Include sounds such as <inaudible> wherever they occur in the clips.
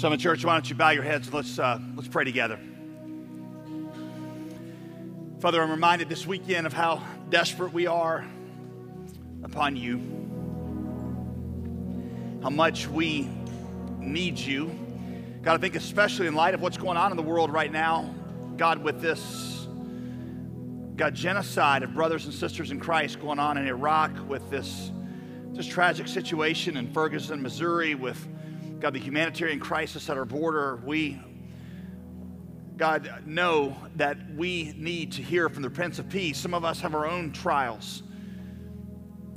Summit Church, why don't you bow your heads and let's, uh, let's pray together. Father, I'm reminded this weekend of how desperate we are upon you, how much we need you. God, I think especially in light of what's going on in the world right now, God, with this, God, genocide of brothers and sisters in Christ going on in Iraq, with this this tragic situation in Ferguson, Missouri, with God, the humanitarian crisis at our border, we, God, know that we need to hear from the Prince of Peace. Some of us have our own trials,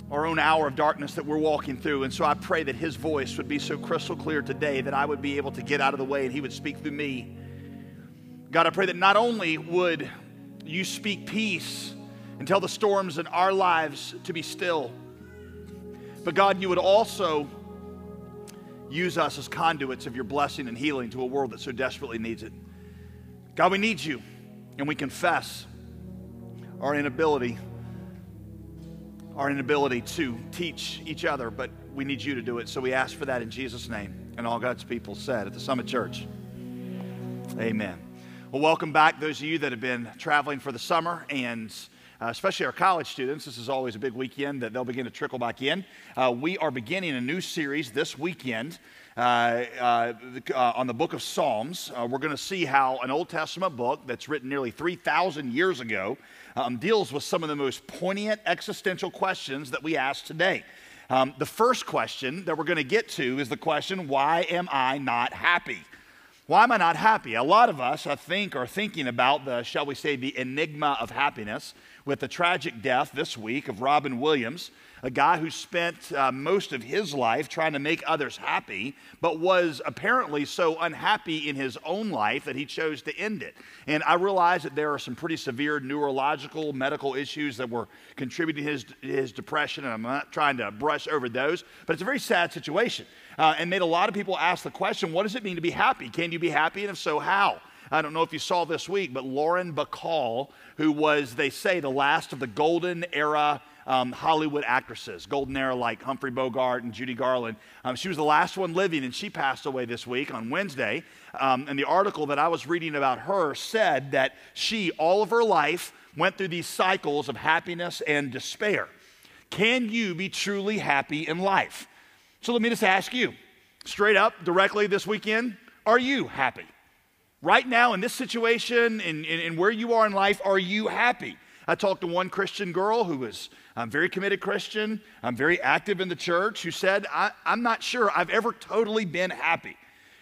our own hour of darkness that we're walking through. And so I pray that His voice would be so crystal clear today that I would be able to get out of the way and He would speak through me. God, I pray that not only would you speak peace and tell the storms in our lives to be still, but God, you would also use us as conduits of your blessing and healing to a world that so desperately needs it. God, we need you, and we confess our inability, our inability to teach each other, but we need you to do it. So we ask for that in Jesus' name. And all God's people said at the Summit Church. Amen. Well, welcome back, those of you that have been traveling for the summer and uh, especially our college students. This is always a big weekend that they'll begin to trickle back in. Uh, we are beginning a new series this weekend. Uh, uh, uh on the book of Psalms. Uh, we're going to see how an Old Testament book that's written nearly 3,000 years ago um, deals with some of the most poignant existential questions that we ask today. Um, the first question that we're going to get to is the question why am I not happy? Why am I not happy? A lot of us, I think, are thinking about the, shall we say, the enigma of happiness with the tragic death this week of Robin Williams, a guy who spent uh, most of his life trying to make others happy, but was apparently so unhappy in his own life that he chose to end it. And I realize that there are some pretty severe neurological, medical issues that were contributing to his, his depression, and I'm not trying to brush over those, but it's a very sad situation. Uh, and made a lot of people ask the question what does it mean to be happy? Can you be happy? And if so, how? I don't know if you saw this week, but Lauren Bacall, who was, they say, the last of the golden era um, Hollywood actresses, golden era like Humphrey Bogart and Judy Garland. Um, she was the last one living, and she passed away this week on Wednesday. Um, and the article that I was reading about her said that she, all of her life, went through these cycles of happiness and despair. Can you be truly happy in life? So let me just ask you, straight up, directly this weekend, are you happy? Right now, in this situation, in, where you are in life, are you happy? I talked to one Christian girl who was a very committed Christian, I'm very active in the church, who said, I'm not sure I've ever totally been happy.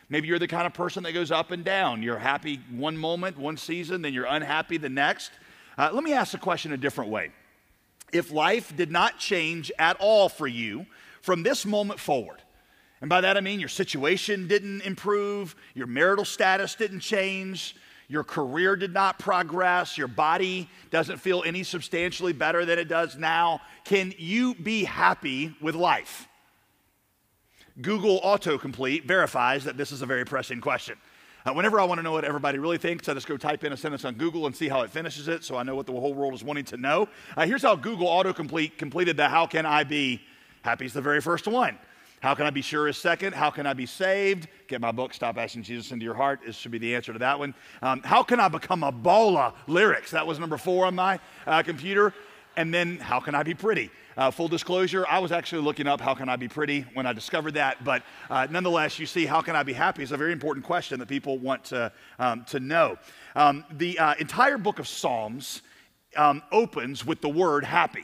Maybe you're the kind of person that goes up and down. You're happy one moment, one season, then you're unhappy the next. Uh, let me ask the question a different way. If life did not change at all for you from this moment forward, and by that I mean your situation didn't improve, your marital status didn't change, your career did not progress, your body doesn't feel any substantially better than it does now. Can you be happy with life? Google autocomplete verifies that this is a very pressing question. Uh, whenever I want to know what everybody really thinks, I just go type in a sentence on Google and see how it finishes it so I know what the whole world is wanting to know. Uh, here's how Google autocomplete completed the How Can I Be Happy is the very first one. How can I be sure is second. How can I be saved? Get my book, Stop Asking Jesus into Your Heart. This should be the answer to that one. Um, how can I become a Bola lyrics? That was number four on my uh, computer. And then, how can I be pretty? Uh, full disclosure, I was actually looking up how can I be pretty when I discovered that. But uh, nonetheless, you see, how can I be happy is a very important question that people want to, um, to know. Um, the uh, entire book of Psalms um, opens with the word happy.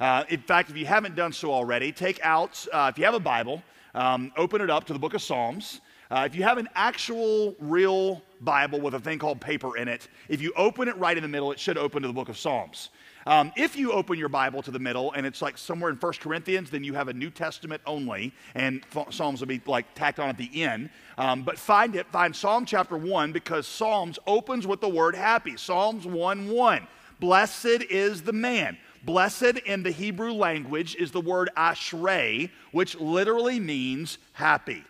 Uh, in fact, if you haven't done so already, take out, uh, if you have a Bible, um, open it up to the book of Psalms. Uh, if you have an actual, real Bible with a thing called paper in it, if you open it right in the middle, it should open to the book of Psalms. Um, if you open your Bible to the middle and it's like somewhere in First Corinthians, then you have a New Testament only, and Psalms will be like tacked on at the end. Um, but find it, find Psalm chapter 1 because Psalms opens with the word happy. Psalms 1 1. Blessed is the man Blessed in the Hebrew language is the word ashrei, which literally means happy.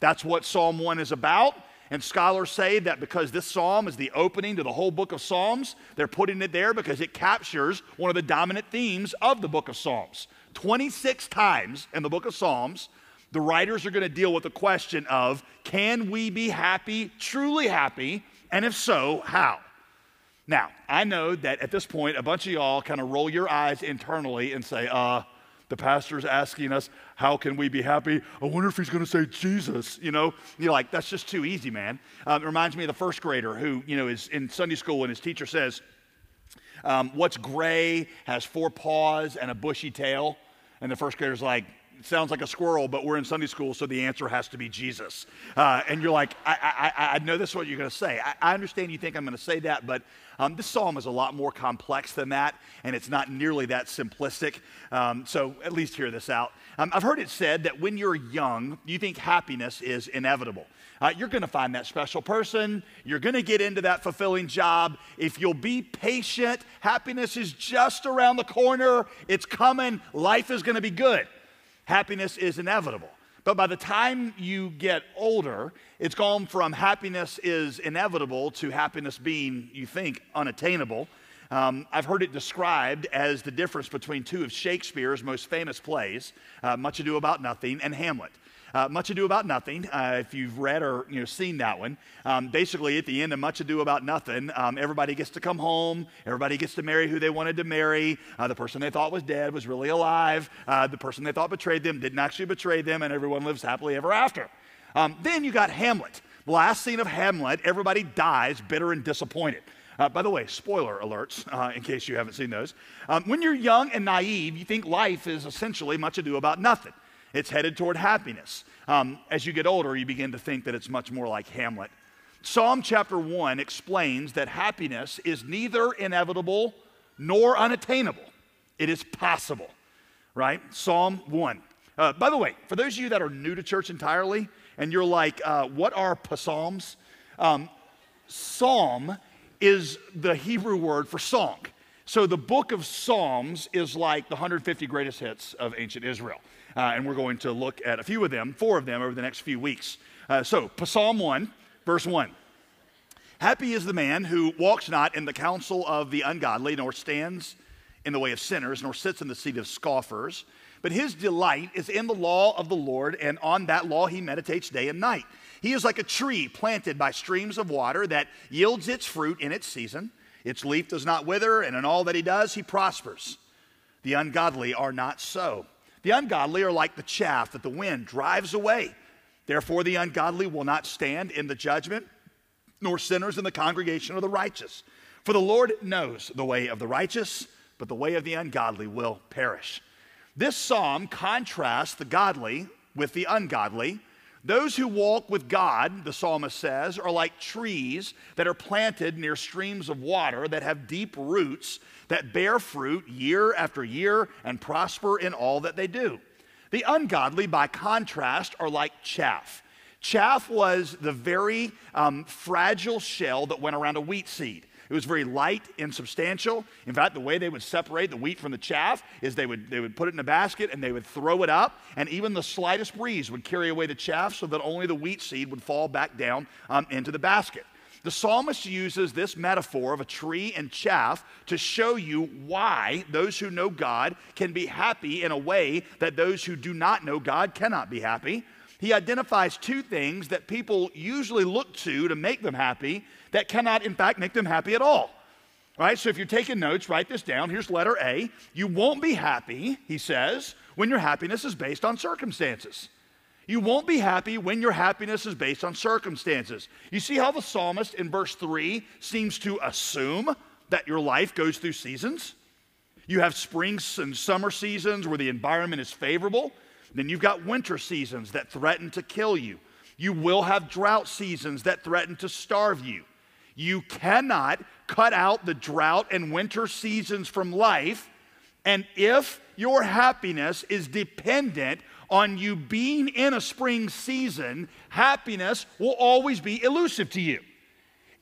That's what Psalm 1 is about. And scholars say that because this psalm is the opening to the whole book of Psalms, they're putting it there because it captures one of the dominant themes of the book of Psalms. 26 times in the book of Psalms, The writers are going to deal with the question of can we be happy, truly happy, and if so, how? Now, I know that at this point, a bunch of y'all kind of roll your eyes internally and say, uh, the pastor's asking us, how can we be happy? I wonder if he's going to say Jesus. You know, you're like, that's just too easy, man. Um, it reminds me of the first grader who, you know, is in Sunday school and his teacher says, um, what's gray, has four paws, and a bushy tail? And the first grader's like, sounds like a squirrel, but we're in Sunday school, so the answer has to be Jesus. Uh, and you're like, I, I, I know this is what you're going to say. I, I, understand you think I'm going to say that, but um, this psalm is a lot more complex than that, and it's not nearly that simplistic. Um, so at least hear this out. Um, I've heard it said that when you're young, you think happiness is inevitable. Uh, you're going to find that special person. You're going to get into that fulfilling job. If you'll be patient, happiness is just around the corner. It's coming. Life is going to be good happiness is inevitable. But by the time you get older, it's gone from happiness is inevitable to happiness being, you think, unattainable. Um, I've heard it described as the difference between two of Shakespeare's most famous plays, uh, Much Ado About Nothing and Hamlet. Uh, Much Ado About Nothing, uh, if you've read or you know, seen that one, um, basically at the end of Much Ado About Nothing, um, everybody gets to come home, everybody gets to marry who they wanted to marry. Uh, the person they thought was dead was really alive. Uh, the person they thought betrayed them didn't actually betray them, and everyone lives happily ever after. Um, then you got Hamlet. Last scene of Hamlet, everybody dies bitter and disappointed. Uh, by the way, spoiler alerts, uh, in case you haven't seen those. Um, when you're young and naive, you think life is essentially much ado about nothing. It's headed toward happiness. Um, as you get older, you begin to think that it's much more like Hamlet. Psalm chapter 1 explains that happiness is neither inevitable nor unattainable, it is possible, right? Psalm 1. Uh, by the way, for those of you that are new to church entirely, and you're like, uh, what are psalms? Um, psalm is the Hebrew word for song. So the book of Psalms is like the 150 greatest hits of ancient Israel. Uh, and we're going to look at a few of them, four of them, over the next few weeks. Uh, so, Psalm 1, verse 1. Happy is the man who walks not in the counsel of the ungodly, nor stands in the way of sinners, nor sits in the seat of scoffers. But his delight is in the law of the Lord, and on that law he meditates day and night. He is like a tree planted by streams of water that yields its fruit in its season. Its leaf does not wither, and in all that he does, he prospers. The ungodly are not so. The ungodly are like the chaff that the wind drives away. Therefore, the ungodly will not stand in the judgment, nor sinners in the congregation of the righteous. For the Lord knows the way of the righteous, but the way of the ungodly will perish. This psalm contrasts the godly with the ungodly those who walk with God, the psalmist says, are like trees that are planted near streams of water that have deep roots that bear fruit year after year and prosper in all that they do. The ungodly, by contrast, are like chaff. Chaff was the very um, fragile shell that went around a wheat seed. It was very light, and substantial. In fact, the way they would separate the wheat from the chaff is they would, they would put it in a basket and they would throw it up, and even the slightest breeze would carry away the chaff so that only the wheat seed would fall back down um, into the basket. The psalmist uses this metaphor of a tree and chaff to show you why those who know God can be happy in a way that those who do not know God cannot be happy. He identifies two things that people usually look to to make them happy that cannot, in fact, make them happy at all. Right, so if you're taking notes, write this down. Here's letter A. You won't be happy, he says, when your happiness is based on circumstances. You won't be happy when your happiness is based on circumstances. You see how the psalmist in verse 3 seems to assume that your life goes through seasons? You have spring and summer seasons where the environment is favorable. Then you've got winter seasons that threaten to kill you. You will have drought seasons that threaten to starve you. You cannot cut out the drought and winter seasons from life. And if your happiness is dependent on you being in a spring season, happiness will always be elusive to you.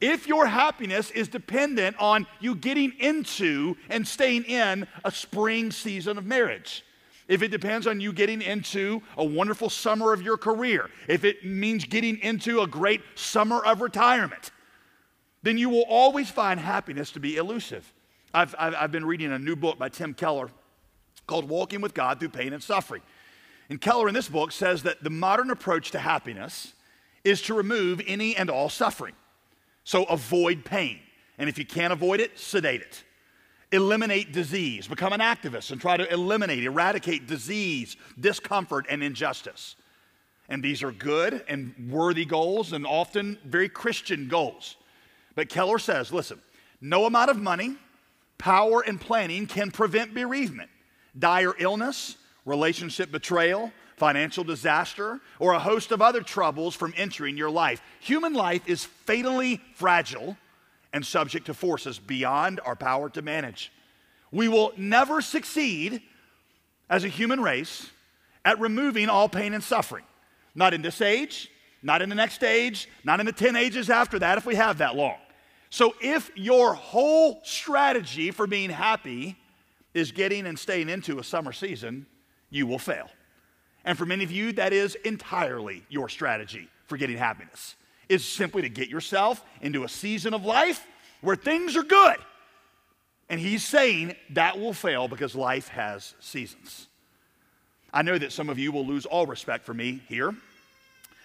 If your happiness is dependent on you getting into and staying in a spring season of marriage, if it depends on you getting into a wonderful summer of your career, if it means getting into a great summer of retirement, then you will always find happiness to be elusive. I've, I've, I've been reading a new book by Tim Keller called Walking with God Through Pain and Suffering. And Keller in this book says that the modern approach to happiness is to remove any and all suffering. So avoid pain. And if you can't avoid it, sedate it. Eliminate disease. Become an activist and try to eliminate, eradicate disease, discomfort, and injustice. And these are good and worthy goals and often very Christian goals. But Keller says listen, no amount of money, power, and planning can prevent bereavement, dire illness, relationship betrayal, financial disaster, or a host of other troubles from entering your life. Human life is fatally fragile and subject to forces beyond our power to manage. We will never succeed as a human race at removing all pain and suffering. Not in this age, not in the next age, not in the 10 ages after that, if we have that long. So, if your whole strategy for being happy is getting and staying into a summer season, you will fail. And for many of you, that is entirely your strategy for getting happiness. Is simply to get yourself into a season of life where things are good. And he's saying that will fail because life has seasons. I know that some of you will lose all respect for me here,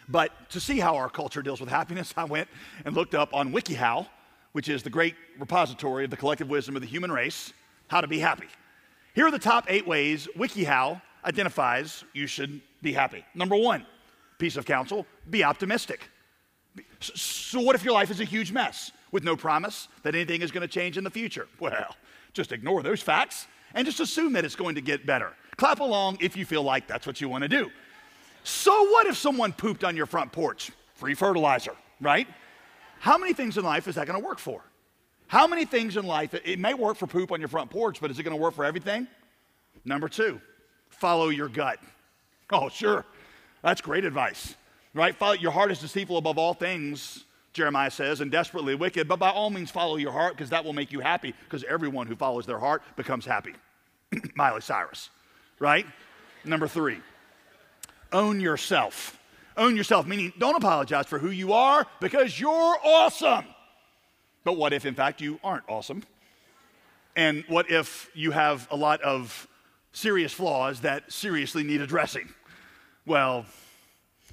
but to see how our culture deals with happiness, <laughs> I went and looked up on WikiHow, which is the great repository of the collective wisdom of the human race, how to be happy. Here are the top eight ways WikiHow identifies you should be happy. Number one, piece of counsel be optimistic. So, what if your life is a huge mess with no promise that anything is going to change in the future? Well, just ignore those facts and just assume that it's going to get better. Clap along if you feel like that's what you want to do. So, what if someone pooped on your front porch? Free fertilizer, right? How many things in life is that going to work for? How many things in life, it may work for poop on your front porch, but is it going to work for everything? Number two, follow your gut. Oh, sure. That's great advice, right? Your heart is deceitful above all things, Jeremiah says, and desperately wicked, but by all means follow your heart because that will make you happy because everyone who follows their heart becomes happy. <clears throat> Miley Cyrus, right? Number three, own yourself. Own yourself, meaning don't apologize for who you are because you're awesome. But what if, in fact, you aren't awesome? And what if you have a lot of serious flaws that seriously need addressing? Well,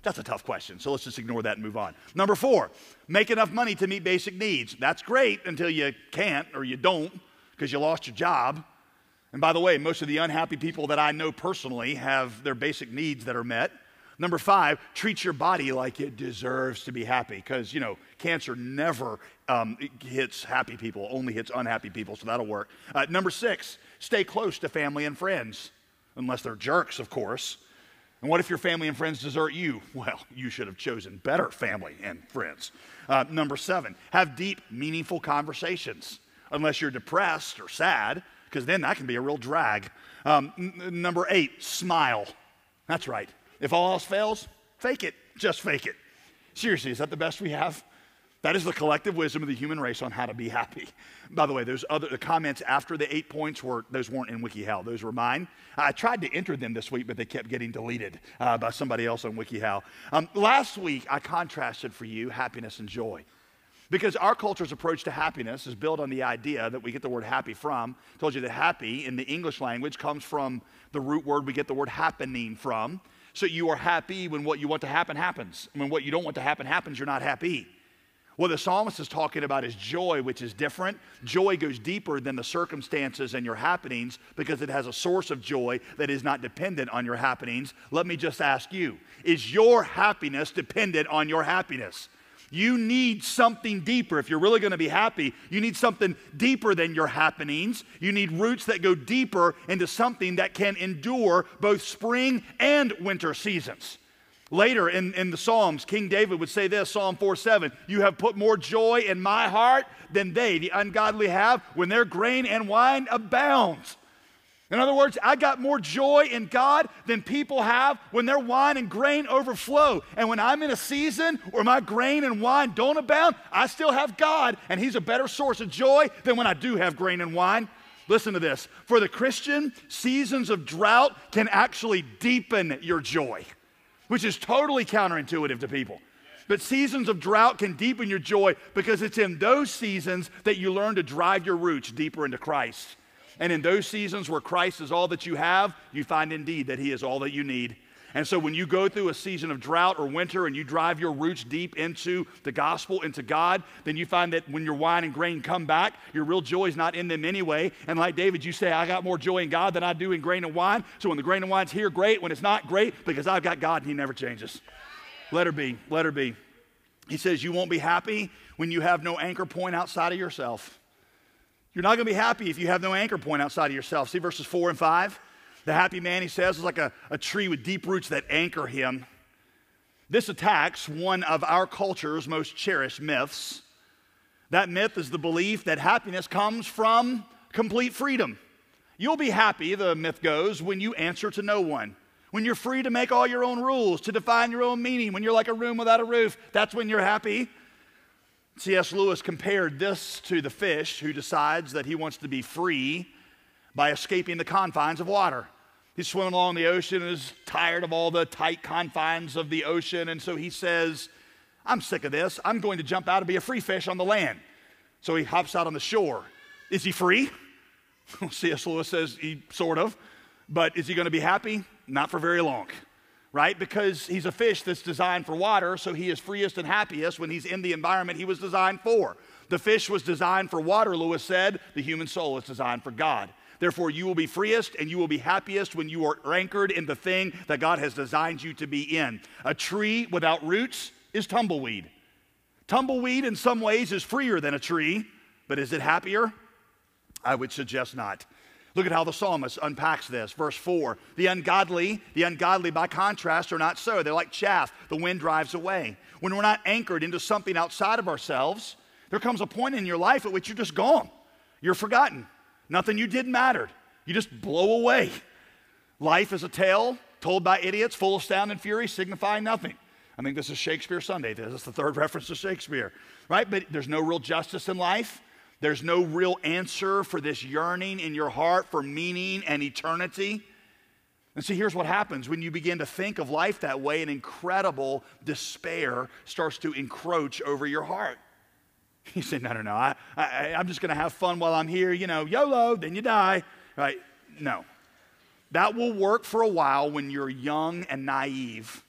that's a tough question, so let's just ignore that and move on. Number four, make enough money to meet basic needs. That's great until you can't or you don't because you lost your job. And by the way, most of the unhappy people that I know personally have their basic needs that are met. Number five, treat your body like it deserves to be happy because, you know, cancer never um, hits happy people, only hits unhappy people, so that'll work. Uh, number six, stay close to family and friends, unless they're jerks, of course. And what if your family and friends desert you? <laughs> Well, you should have chosen better family and friends. Uh, number seven, have deep, meaningful conversations, unless you're depressed or sad, because then that can be a real drag. Um, n- number eight, smile. That's right. If all else fails, fake it. Just fake it. Seriously, is that the best we have? That is the collective wisdom of the human race on how to be happy. By the way, those other the comments after the eight points were those weren't in WikiHow; those were mine. I tried to enter them this week, but they kept getting deleted uh, by somebody else on WikiHow. Um, last week, I contrasted for you happiness and joy. Because our culture's approach to happiness is built on the idea that we get the word happy from. I told you that happy in the English language comes from the root word we get the word happening from. So you are happy when what you want to happen happens. When what you don't want to happen happens, you're not happy. What the psalmist is talking about is joy, which is different. Joy goes deeper than the circumstances and your happenings because it has a source of joy that is not dependent on your happenings. Let me just ask you is your happiness dependent on your happiness? You need something deeper. If you're really going to be happy, you need something deeper than your happenings. You need roots that go deeper into something that can endure both spring and winter seasons. Later in, in the Psalms, King David would say this Psalm 4 7 You have put more joy in my heart than they, the ungodly, have when their grain and wine abounds. In other words, I got more joy in God than people have when their wine and grain overflow. And when I'm in a season where my grain and wine don't abound, I still have God, and He's a better source of joy than when I do have grain and wine. Listen to this. For the Christian, seasons of drought can actually deepen your joy, which is totally counterintuitive to people. But seasons of drought can deepen your joy because it's in those seasons that you learn to drive your roots deeper into Christ. And in those seasons where Christ is all that you have, you find indeed that He is all that you need. And so when you go through a season of drought or winter and you drive your roots deep into the gospel, into God, then you find that when your wine and grain come back, your real joy is not in them anyway. And like David, you say, I got more joy in God than I do in grain and wine. So when the grain and wine's here, great. When it's not, great, because I've got God and He never changes. Let her be, let her be. He says, You won't be happy when you have no anchor point outside of yourself. You're not going to be happy if you have no anchor point outside of yourself. See verses 4 and 5? The happy man, he says, is like a, a tree with deep roots that anchor him. This attacks one of our culture's most cherished myths. That myth is the belief that happiness comes from complete freedom. You'll be happy, the myth goes, when you answer to no one. When you're free to make all your own rules, to define your own meaning, when you're like a room without a roof, that's when you're happy. C.S. Lewis compared this to the fish who decides that he wants to be free by escaping the confines of water. He's swimming along the ocean and is tired of all the tight confines of the ocean, and so he says, I'm sick of this. I'm going to jump out and be a free fish on the land. So he hops out on the shore. Is he free? <laughs> C.S. Lewis says he sort of, but is he going to be happy? Not for very long right? Because he's a fish that's designed for water, so he is freest and happiest when he's in the environment he was designed for. The fish was designed for water, Lewis said. The human soul is designed for God. Therefore, you will be freest and you will be happiest when you are anchored in the thing that God has designed you to be in. A tree without roots is tumbleweed. Tumbleweed, in some ways, is freer than a tree, but is it happier? I would suggest not. Look at how the psalmist unpacks this. Verse 4 The ungodly, the ungodly by contrast, are not so. They're like chaff the wind drives away. When we're not anchored into something outside of ourselves, there comes a point in your life at which you're just gone. You're forgotten. Nothing you did mattered. You just blow away. Life is a tale told by idiots, full of sound and fury, signifying nothing. I think this is Shakespeare Sunday. This is the third reference to Shakespeare, right? But there's no real justice in life. There's no real answer for this yearning in your heart for meaning and eternity. And see, here's what happens when you begin to think of life that way an incredible despair starts to encroach over your heart. <laughs> You say, no, no, no, I, I, I'm just going to have fun while I'm here. You know, YOLO, then you die. Right? No. That will work for a while when you're young and naive.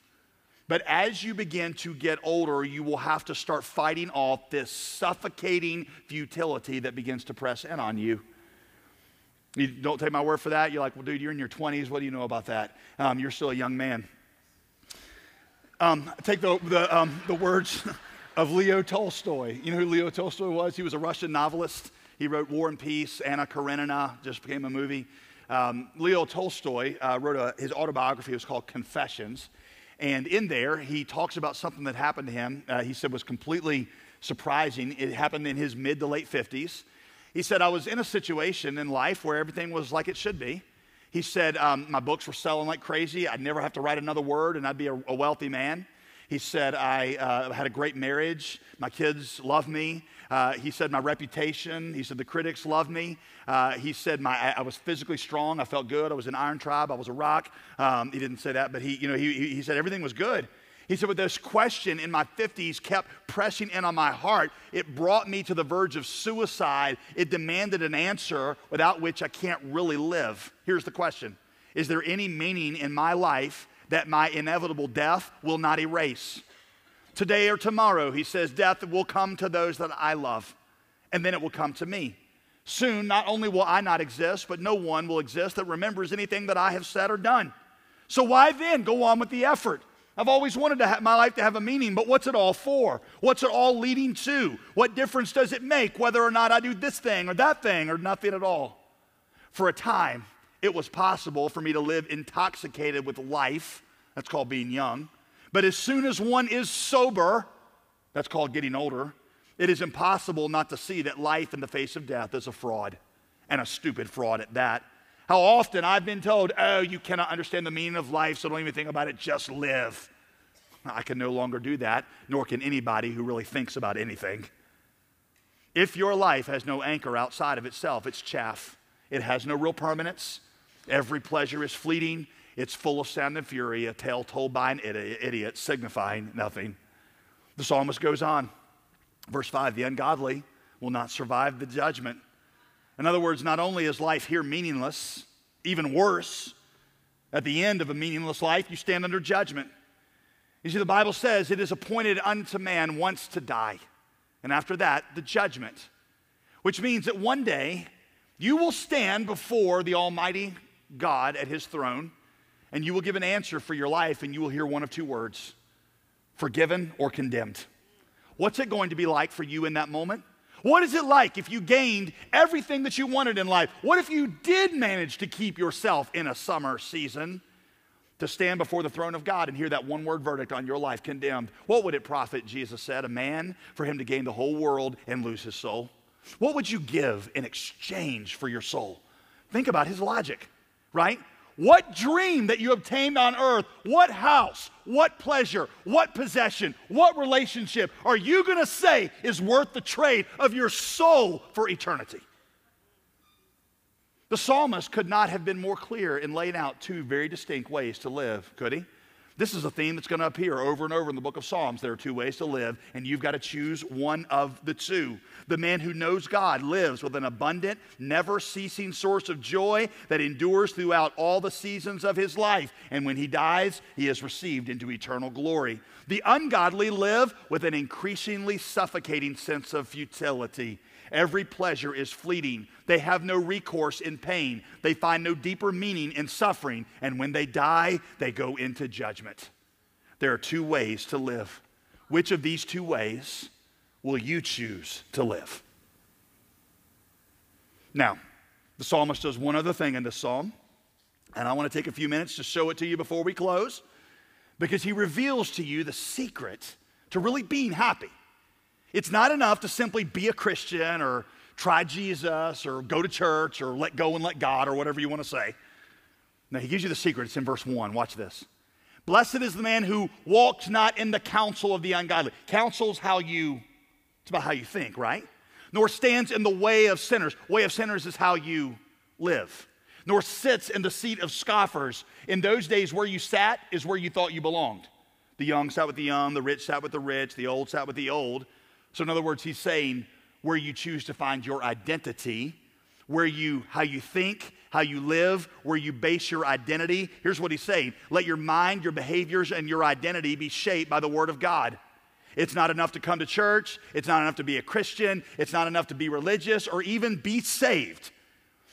But as you begin to get older, you will have to start fighting off this suffocating futility that begins to press in on you. You don't take my word for that. You're like, well, dude, you're in your 20s. What do you know about that? Um, you're still a young man. Um, take the, the, um, the words <laughs> of Leo Tolstoy. You know who Leo Tolstoy was? He was a Russian novelist. He wrote War and Peace, Anna Karenina, just became a movie. Um, Leo Tolstoy uh, wrote a, his autobiography. It was called Confessions. And in there, he talks about something that happened to him. Uh, he said was completely surprising. It happened in his mid to late 50s. He said, I was in a situation in life where everything was like it should be. He said, um, My books were selling like crazy. I'd never have to write another word and I'd be a, a wealthy man. He said, I uh, had a great marriage. My kids love me. Uh, he said, my reputation. He said, the critics love me. Uh, he said, my, I was physically strong. I felt good. I was an iron tribe. I was a rock. Um, he didn't say that, but he, you know, he, he said everything was good. He said, but this question in my 50s kept pressing in on my heart. It brought me to the verge of suicide. It demanded an answer without which I can't really live. Here's the question Is there any meaning in my life that my inevitable death will not erase? Today or tomorrow, he says, death will come to those that I love, and then it will come to me. Soon, not only will I not exist, but no one will exist that remembers anything that I have said or done. So why then go on with the effort? I've always wanted to have my life to have a meaning, but what's it all for? What's it all leading to? What difference does it make whether or not I do this thing or that thing or nothing at all? For a time, it was possible for me to live intoxicated with life. That's called being young but as soon as one is sober, that's called getting older, it is impossible not to see that life in the face of death is a fraud, and a stupid fraud at that. How often I've been told, oh, you cannot understand the meaning of life, so don't even think about it, just live. I can no longer do that, nor can anybody who really thinks about anything. If your life has no anchor outside of itself, it's chaff. It has no real permanence. Every pleasure is fleeting. It's full of sound and fury, a tale told by an idiot, signifying nothing. The psalmist goes on. Verse 5 The ungodly will not survive the judgment. In other words, not only is life here meaningless, even worse, At the end of a meaningless life, you stand under judgment. You see, the Bible says it is appointed unto man once to die, and after that, the judgment, which means that one day you will stand before the Almighty God at his throne, and you will give an answer for your life, and you will hear one of two words forgiven or condemned. What's it going to be like for you in that moment? What is it like if you gained everything that you wanted in life? What if you did manage to keep yourself in a summer season? to stand before the throne of God and hear that one word verdict on your life condemned. What would it profit, Jesus said, a man for him to gain the whole world and lose his soul? What would you give in exchange for your soul? Think about his logic, right? What dream that you obtained on earth, what house, what pleasure, what possession, what relationship are you going to say is worth the trade of your soul for eternity? The psalmist could not have been more clear in laying out two very distinct ways to live, could he? This is a theme that's going to appear over and over in the book of Psalms. There are two ways to live, and you've got to choose one of the two. The man who knows God lives with an abundant, never ceasing source of joy that endures throughout all the seasons of his life. And when he dies, he is received into eternal glory. The ungodly live with an increasingly suffocating sense of futility. Every pleasure is fleeting. They have no recourse in pain. They find no deeper meaning in suffering. And when they die, they go into judgment. There are two ways to live. Which of these two ways will you choose to live? Now, the psalmist does one other thing in this psalm, and I want to take a few minutes to show it to you before we close because he reveals to you the secret to really being happy. It's not enough to simply be a Christian or try Jesus or go to church or let go and let God or whatever you want to say. Now, he gives you the secret. It's in verse 1. Watch this. Blessed is the man who walks not in the counsel of the ungodly. Counsel's how you, it's about how you think, right? Nor stands in the way of sinners. Way of sinners is how you live. Nor sits in the seat of scoffers. In those days, where you sat is where you thought you belonged. The young sat with the young, the rich sat with the rich, the old sat with the old. So, in other words, he's saying where you choose to find your identity, where you, how you think, how you live, where you base your identity. Here's what he's saying let your mind, your behaviors, and your identity be shaped by the Word of God. It's not enough to come to church. It's not enough to be a Christian. It's not enough to be religious or even be saved.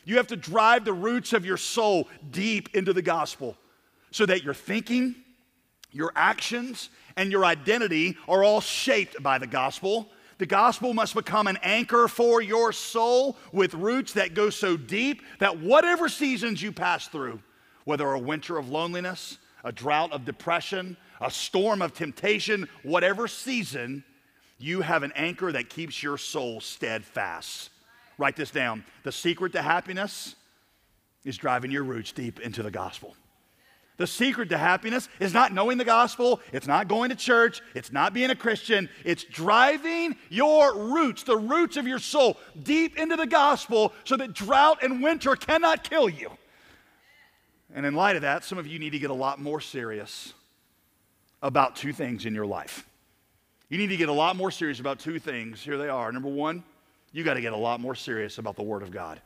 You have to drive the roots of your soul deep into the gospel so that your thinking, your actions, and your identity are all shaped by the gospel. The gospel must become an anchor for your soul with roots that go so deep that whatever seasons you pass through, whether a winter of loneliness, a drought of depression, a storm of temptation, whatever season, you have an anchor that keeps your soul steadfast. Write this down. The secret to happiness is driving your roots deep into the gospel. The secret to happiness is not knowing the gospel, it's not going to church, it's not being a Christian, it's driving your roots, the roots of your soul, deep into the gospel so that drought and winter cannot kill you. And in light of that, some of you need to get a lot more serious about two things in your life. You need to get a lot more serious about two things. Here they are. Number one, you got to get a lot more serious about the Word of God.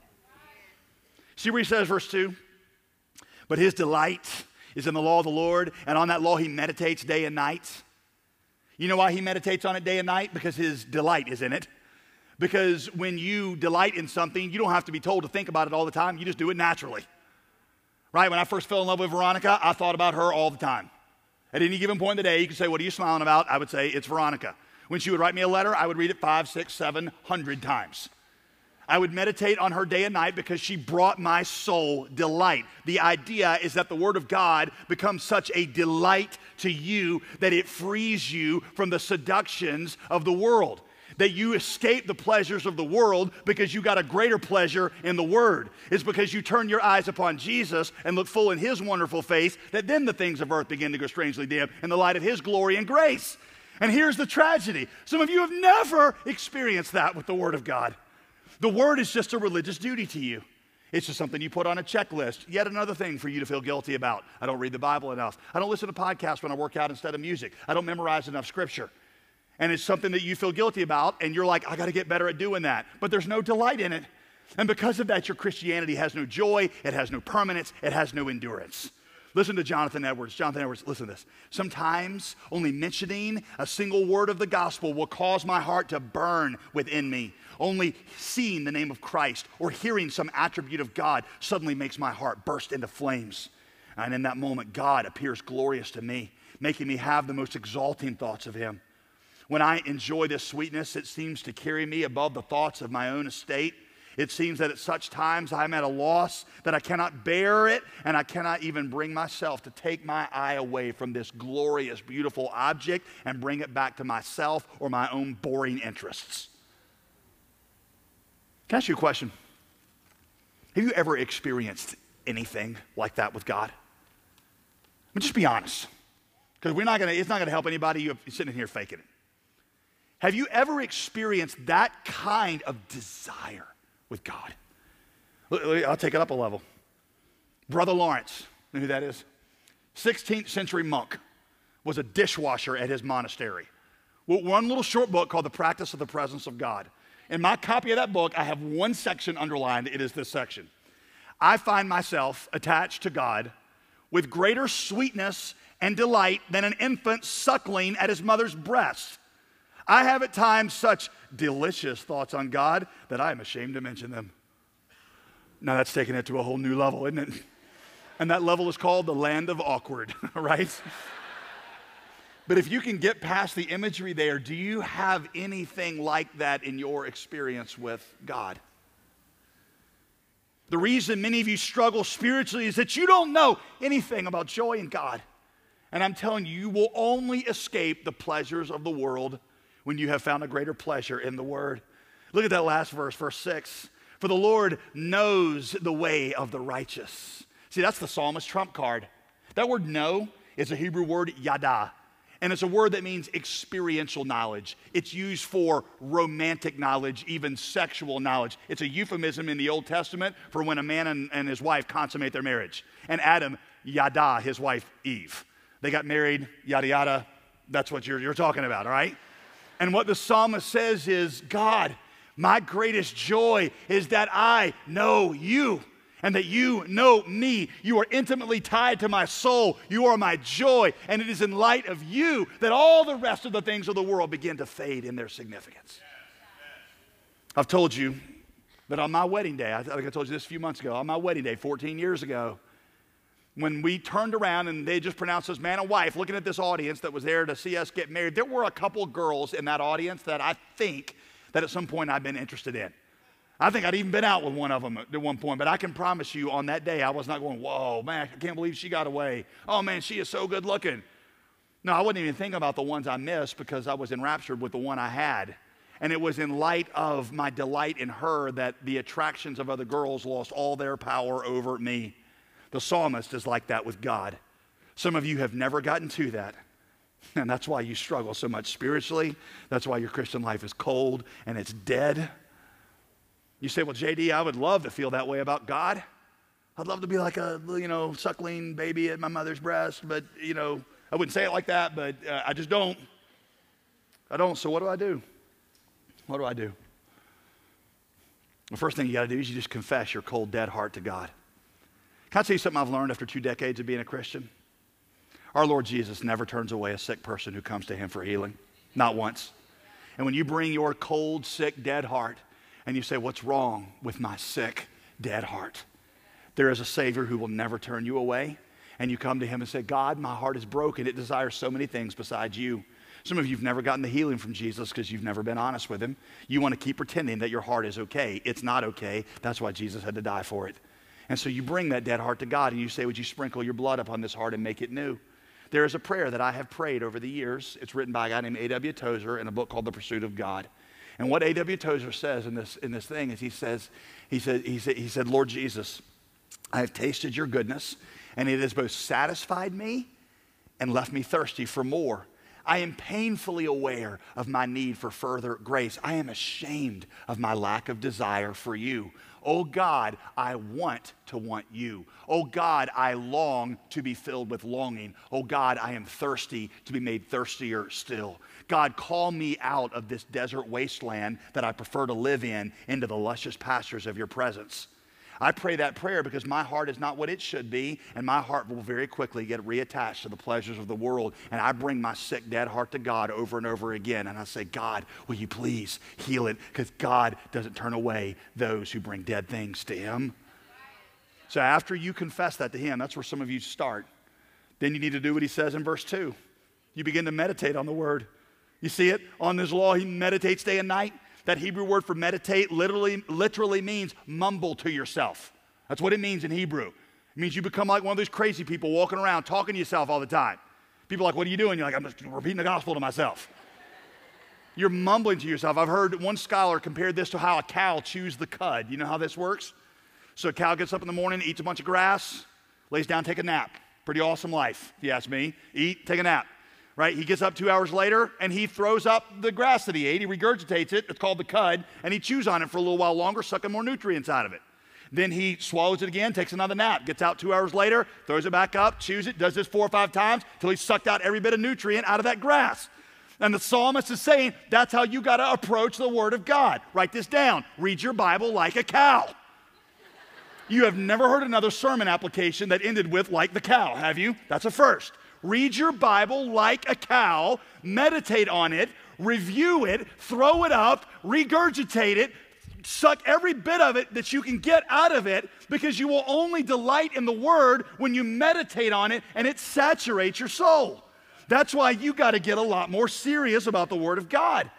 See where he says, verse 2? But his delight is in the law of the Lord, and on that law he meditates day and night. You know why he meditates on it day and night? Because his delight is in it. Because when you delight in something, you don't have to be told to think about it all the time, you just do it naturally. Right? When I first fell in love with Veronica, I thought about her all the time. At any given point in the day, you could say, What are you smiling about? I would say, It's Veronica. When she would write me a letter, I would read it five, six, seven hundred times. I would meditate on her day and night because she brought my soul delight. The idea is that the Word of God becomes such a delight to you that it frees you from the seductions of the world. That you escape the pleasures of the world because you got a greater pleasure in the Word. It's because you turn your eyes upon Jesus and look full in His wonderful face that then the things of earth begin to go strangely dim in the light of His glory and grace. And here's the tragedy some of you have never experienced that with the Word of God. The word is just a religious duty to you. It's just something you put on a checklist. Yet another thing for you to feel guilty about. I don't read the Bible enough. I don't listen to podcasts when I work out instead of music. I don't memorize enough scripture. And it's something that you feel guilty about, and you're like, I got to get better at doing that. But there's no delight in it. And because of that, your Christianity has no joy, it has no permanence, it has no endurance. Listen to Jonathan Edwards. Jonathan Edwards, listen to this. Sometimes only mentioning a single word of the gospel will cause my heart to burn within me. Only seeing the name of Christ or hearing some attribute of God suddenly makes my heart burst into flames. And in that moment, God appears glorious to me, making me have the most exalting thoughts of Him. When I enjoy this sweetness, it seems to carry me above the thoughts of my own estate it seems that at such times I'm at a loss that I cannot bear it and I cannot even bring myself to take my eye away from this glorious, beautiful object and bring it back to myself or my own boring interests. Can I ask you a question? Have you ever experienced anything like that with God? I mean, just be honest. Because we're not gonna, it's not gonna help anybody. You're sitting here faking it. Have you ever experienced that kind of desire? with God. I'll take it up a level. Brother Lawrence, know who that is? 16th century monk, was a dishwasher at his monastery. One little short book called The Practice of the Presence of God. In my copy of that book, I have one section underlined. It is this section. I find myself attached to God with greater sweetness and delight than an infant suckling at his mother's breast. I have at times such delicious thoughts on God that I am ashamed to mention them. Now that's taking it to a whole new level, isn't it? <laughs> And that level is called the land of awkward, <laughs> right? But if you can get past the imagery there, do you have anything like that in your experience with God? The reason many of you struggle spiritually is that you don't know anything about joy in God. And I'm telling you, you will only escape the pleasures of the world when you have found a greater pleasure in the Word. Look at that last verse, verse 6. For the Lord knows the way of the righteous. See, that's the psalmist trump card. That word know is a Hebrew word yada, and it's a word that means experiential knowledge. It's used for romantic knowledge, even sexual knowledge. It's a euphemism in the Old Testament for when a man and, and his wife consummate their marriage. And Adam, yada, his wife Eve. They got married, yada, yada. That's what you're, you're talking about, all right? And what the psalmist says is God, my greatest joy is that I know you and that you know me. You are intimately tied to my soul. You are my joy. And it is in light of you that all the rest of the things of the world begin to fade in their significance. I've told you that on my wedding day, I think I told you this a few months ago, on my wedding day, 14 years ago, when we turned around and they just pronounced us man and wife, looking at this audience that was there to see us get married, there were a couple girls in that audience that I think that at some point I've been interested in. I think I'd even been out with one of them at one point, but I can promise you on that day I was not going, whoa, man, I can't believe she got away. Oh man, she is so good looking. No, I wasn't even thinking about the ones I missed because I was enraptured with the one I had. And it was in light of my delight in her that the attractions of other girls lost all their power over me. The psalmist is like that with God. Some of you have never gotten to that. And that's why you struggle so much spiritually. That's why your Christian life is cold and it's dead. You say, well, JD, I would love to feel that way about God. I'd love to be like a, you know, suckling baby at my mother's breast, but, you know, I wouldn't say it like that, but uh, I just don't. I don't. So what do I do? What do I do? The first thing you got to do is you just confess your cold, dead heart to God. Can I tell you something I've learned after two decades of being a Christian? Our Lord Jesus never turns away a sick person who comes to him for healing, not once. And when you bring your cold, sick, dead heart and you say, What's wrong with my sick, dead heart? There is a Savior who will never turn you away. And you come to him and say, God, my heart is broken. It desires so many things besides you. Some of you have never gotten the healing from Jesus because you've never been honest with him. You want to keep pretending that your heart is okay. It's not okay. That's why Jesus had to die for it. And so you bring that dead heart to God and you say, Would you sprinkle your blood upon this heart and make it new? There is a prayer that I have prayed over the years. It's written by a guy named A.W. Tozer in a book called The Pursuit of God. And what A.W. Tozer says in this, in this thing is he says, he said, he said, he said, Lord Jesus, I have tasted your goodness, and it has both satisfied me and left me thirsty for more. I am painfully aware of my need for further grace. I am ashamed of my lack of desire for you. Oh God, I want to want you. Oh God, I long to be filled with longing. Oh God, I am thirsty to be made thirstier still. God, call me out of this desert wasteland that I prefer to live in into the luscious pastures of your presence. I pray that prayer because my heart is not what it should be, and my heart will very quickly get reattached to the pleasures of the world. And I bring my sick, dead heart to God over and over again. And I say, God, will you please heal it? Because God doesn't turn away those who bring dead things to Him. So after you confess that to Him, that's where some of you start. Then you need to do what He says in verse 2. You begin to meditate on the Word. You see it? On His law, He meditates day and night. That Hebrew word for meditate literally, literally means mumble to yourself. That's what it means in Hebrew. It means you become like one of those crazy people walking around talking to yourself all the time. People are like, What are you doing? You're like, I'm just repeating the gospel to myself. You're mumbling to yourself. I've heard one scholar compared this to how a cow chews the cud. You know how this works? So a cow gets up in the morning, eats a bunch of grass, lays down, take a nap. Pretty awesome life, if you ask me. Eat, take a nap right? He gets up two hours later and he throws up the grass that he ate. He regurgitates it. It's called the cud. And he chews on it for a little while longer, sucking more nutrients out of it. Then he swallows it again, takes another nap, gets out two hours later, throws it back up, chews it, does this four or five times till he's sucked out every bit of nutrient out of that grass. And the psalmist is saying that's how you got to approach the Word of God. Write this down. Read your Bible like a cow. You have never heard another sermon application that ended with like the cow, have you? That's a first. Read your Bible like a cow, meditate on it, review it, throw it up, regurgitate it, suck every bit of it that you can get out of it because you will only delight in the Word when you meditate on it and it saturates your soul. That's why you got to get a lot more serious about the Word of God.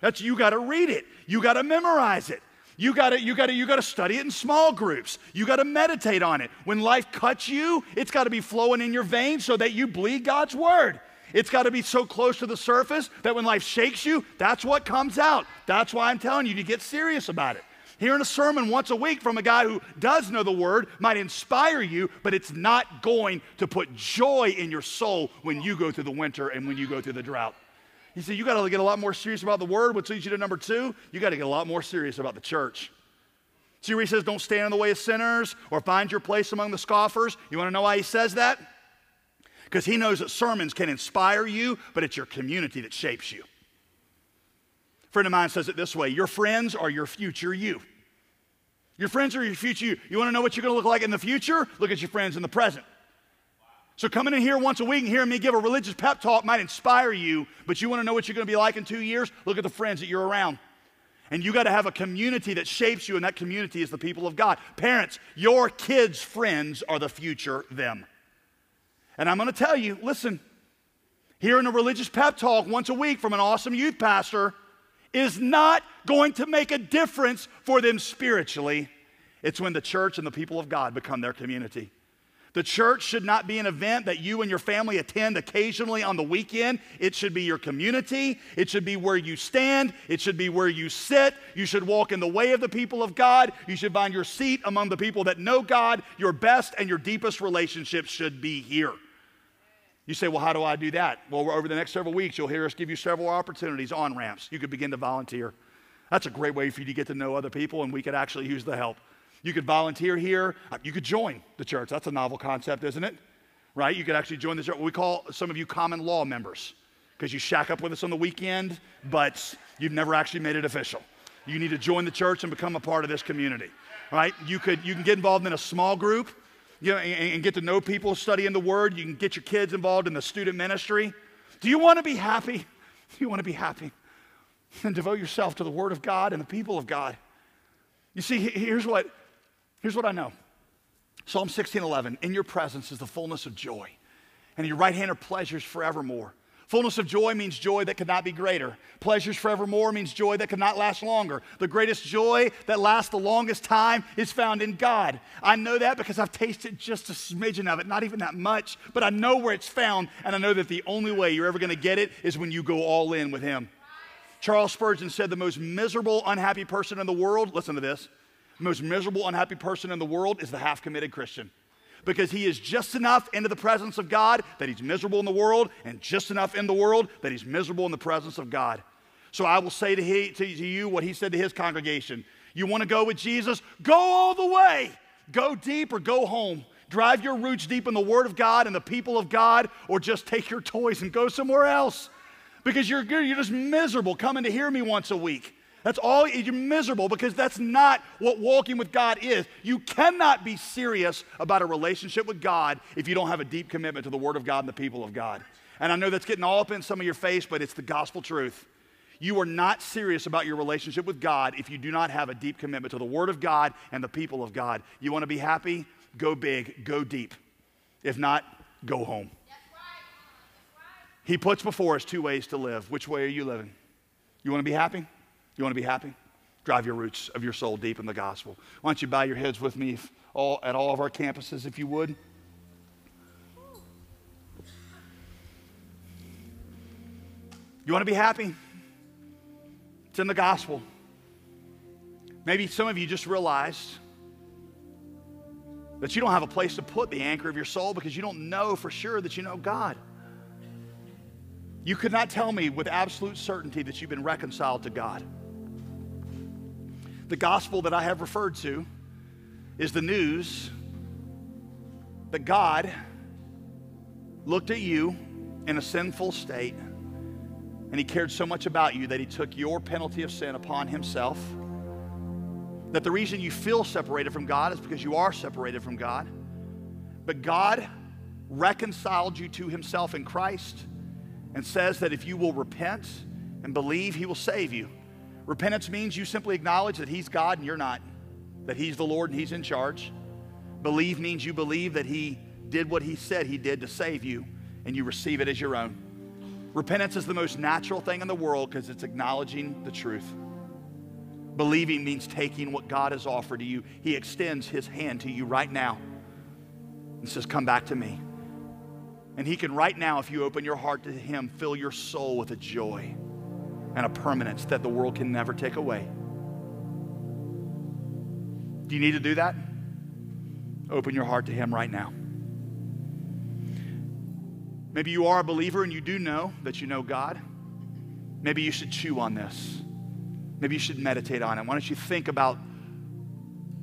That's you got to read it. You got to memorize it. You gotta, you gotta, you gotta study it in small groups. You gotta meditate on it. When life cuts you, it's gotta be flowing in your veins so that you bleed God's word. It's got to be so close to the surface that when life shakes you, that's what comes out. That's why I'm telling you to get serious about it. Hearing a sermon once a week from a guy who does know the word might inspire you, but it's not going to put joy in your soul when you go through the winter and when you go through the drought. He said, You got to get a lot more serious about the word, which leads you to number two. You got to get a lot more serious about the church. See where he says, Don't stand in the way of sinners or find your place among the scoffers? You want to know why he says that? Because he knows that sermons can inspire you, but it's your community that shapes you. A friend of mine says it this way Your friends are your future you. Your friends are your future you. You want to know what you're going to look like in the future? Look at your friends in the present. So coming in here once a week and hearing me give a religious pep talk might inspire you, but you want to know what you're going to be like in two years? Look at the friends that you're around. And you got to have a community that shapes you, and that community is the people of God. Parents, your kids' friends are the future them. And I'm going to tell you listen, hearing a religious pep talk once a week from an awesome youth pastor is not going to make a difference for them spiritually. It's when the church and the people of God become their community. The church should not be an event that you and your family attend occasionally on the weekend. It should be your community. It should be where you stand. It should be where you sit. You should walk in the way of the people of God. You should find your seat among the people that know God. Your best and your deepest relationships should be here. You say, well, how do I do that? Well, over the next several weeks, you'll hear us give you several opportunities on ramps. You could begin to volunteer. That's a great way for you to get to know other people, and we could actually use the help. You could volunteer here. Uh, you could join the church. That's a novel concept, isn't it? Right? You could actually join the church. We call some of you common law members because you shack up with us on the weekend, but you've never actually made it official. You need to join the church and become a part of this community. Right? You could you can get involved in a small group, you know, and, and get to know people studying the word. You can get your kids involved in the student ministry. Do you want to be happy? Do <laughs> you want to be happy? And devote yourself to the word of God and the people of God. You see, here's what Here's what I know Psalm 16:11, in your presence is the fullness of joy, and your right hand are pleasures forevermore. Fullness of joy means joy that could not be greater. Pleasures forevermore means joy that could not last longer. The greatest joy that lasts the longest time is found in God. I know that because I've tasted just a smidgen of it, not even that much, but I know where it's found, and I know that the only way you're ever going to get it is when you go all in with Him. Charles Spurgeon said the most miserable, unhappy person in the world, listen to this, most miserable, unhappy person in the world is the half committed Christian. Because he is just enough into the presence of God that he's miserable in the world, and just enough in the world that he's miserable in the presence of God. So I will say to, he, to, you what he said to his congregation You want to go with Jesus? Go all the way. Go deep or go home. Drive your roots deep in the Word of God and the people of God, or just take your toys and go somewhere else. Because you're, you're just miserable coming to hear me once a week. That's all, you're miserable because that's not what walking with God is. You cannot be serious about a relationship with God if you don't have a deep commitment to the Word of God and the people of God. And I know that's getting all up in some of your face, but it's the gospel truth. You are not serious about your relationship with God if you do not have a deep commitment to the Word of God and the people of God. You want to be happy? Go big, go deep. If not, go home. He puts before us two ways to live. Which way are you living? You want to be happy? You want to be happy? Drive your roots of your soul deep in the gospel. Why don't you bow your heads with me all, at all of our campuses, if you would? You want to be happy? It's in the gospel. Maybe some of you just realized that you don't have a place to put the anchor of your soul because you don't know for sure that you know God. You could not tell me with absolute certainty that you've been reconciled to God. The gospel that I have referred to is the news that God looked at you in a sinful state and he cared so much about you that he took your penalty of sin upon himself. That the reason you feel separated from God is because you are separated from God. But God reconciled you to himself in Christ and says that if you will repent and believe, he will save you. Repentance means you simply acknowledge that He's God and you're not, that He's the Lord and He's in charge. Believe means you believe that He did what He said He did to save you and you receive it as your own. Repentance is the most natural thing in the world because it's acknowledging the truth. Believing means taking what God has offered to you. He extends His hand to you right now and says, Come back to me. And He can, right now, if you open your heart to Him, fill your soul with a joy and a permanence that the world can never take away. Do you need to do that? Open your heart to Him right now. Maybe you are a believer and you do know that you know God. Maybe you should chew on this. Maybe you should meditate on it. Why don't you think about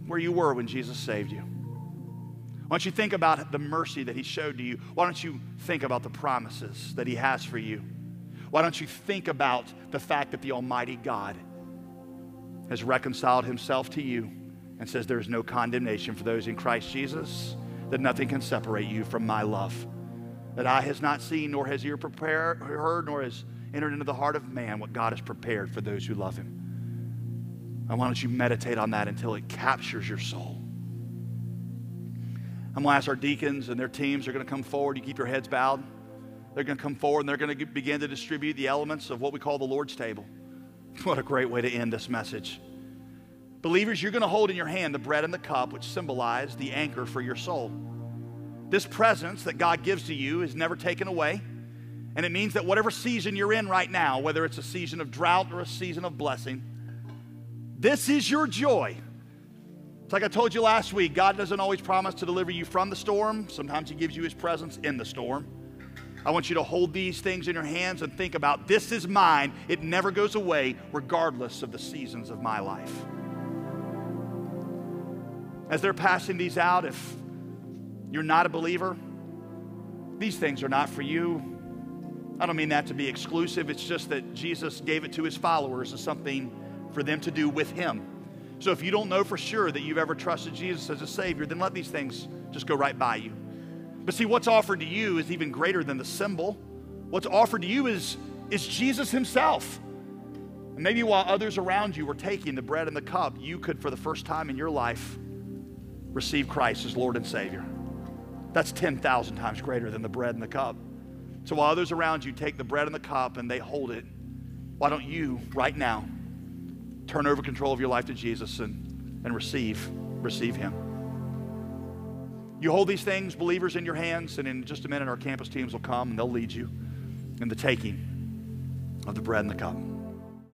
where you were when Jesus saved you? Why don't you think about the mercy that He showed to you? Why don't you think about the promises that He has for you? Why don't you think about the fact that the Almighty God has reconciled himself to you and says there is no condemnation for those in Christ Jesus, that nothing can separate you from my love, that eye has not seen, nor has ear prepared, heard, nor has entered into the heart of man what God has prepared for those who love him. And why don't you meditate on that until it captures your soul? I'm going to ask our deacons and their teams are going to come forward. You keep your heads bowed. They're going to come forward and they're going to begin to distribute the elements of what we call the Lord's table. <laughs> What a great way to end this message. Believers, you're going to hold in your hand the bread and the cup, which symbolize the anchor for your soul. This presence that God gives to you is never taken away. And it means that whatever season you're in right now, whether it's a season of drought or a season of blessing, this is your joy. It's like I told you last week God doesn't always promise to deliver you from the storm, sometimes He gives you His presence in the storm. I want you to hold these things in your hands and think about this is mine. It never goes away, regardless of the seasons of my life. As they're passing these out, if you're not a believer, these things are not for you. I don't mean that to be exclusive. It's just that Jesus gave it to his followers as something for them to do with him. So if you don't know for sure that you've ever trusted Jesus as a Savior, then let these things just go right by you. But see, what's offered to you is even greater than the symbol. What's offered to you is, is Jesus Himself. And maybe while others around you were taking the bread and the cup, you could, for the first time in your life, receive Christ as Lord and Savior. That's 10,000 times greater than the bread and the cup. So while others around you take the bread and the cup and they hold it, why don't you, right now, turn over control of your life to Jesus and, and receive, receive Him? You hold these things, believers, in your hands, and in just a minute, our campus teams will come and they'll lead you in the taking of the bread and the cup.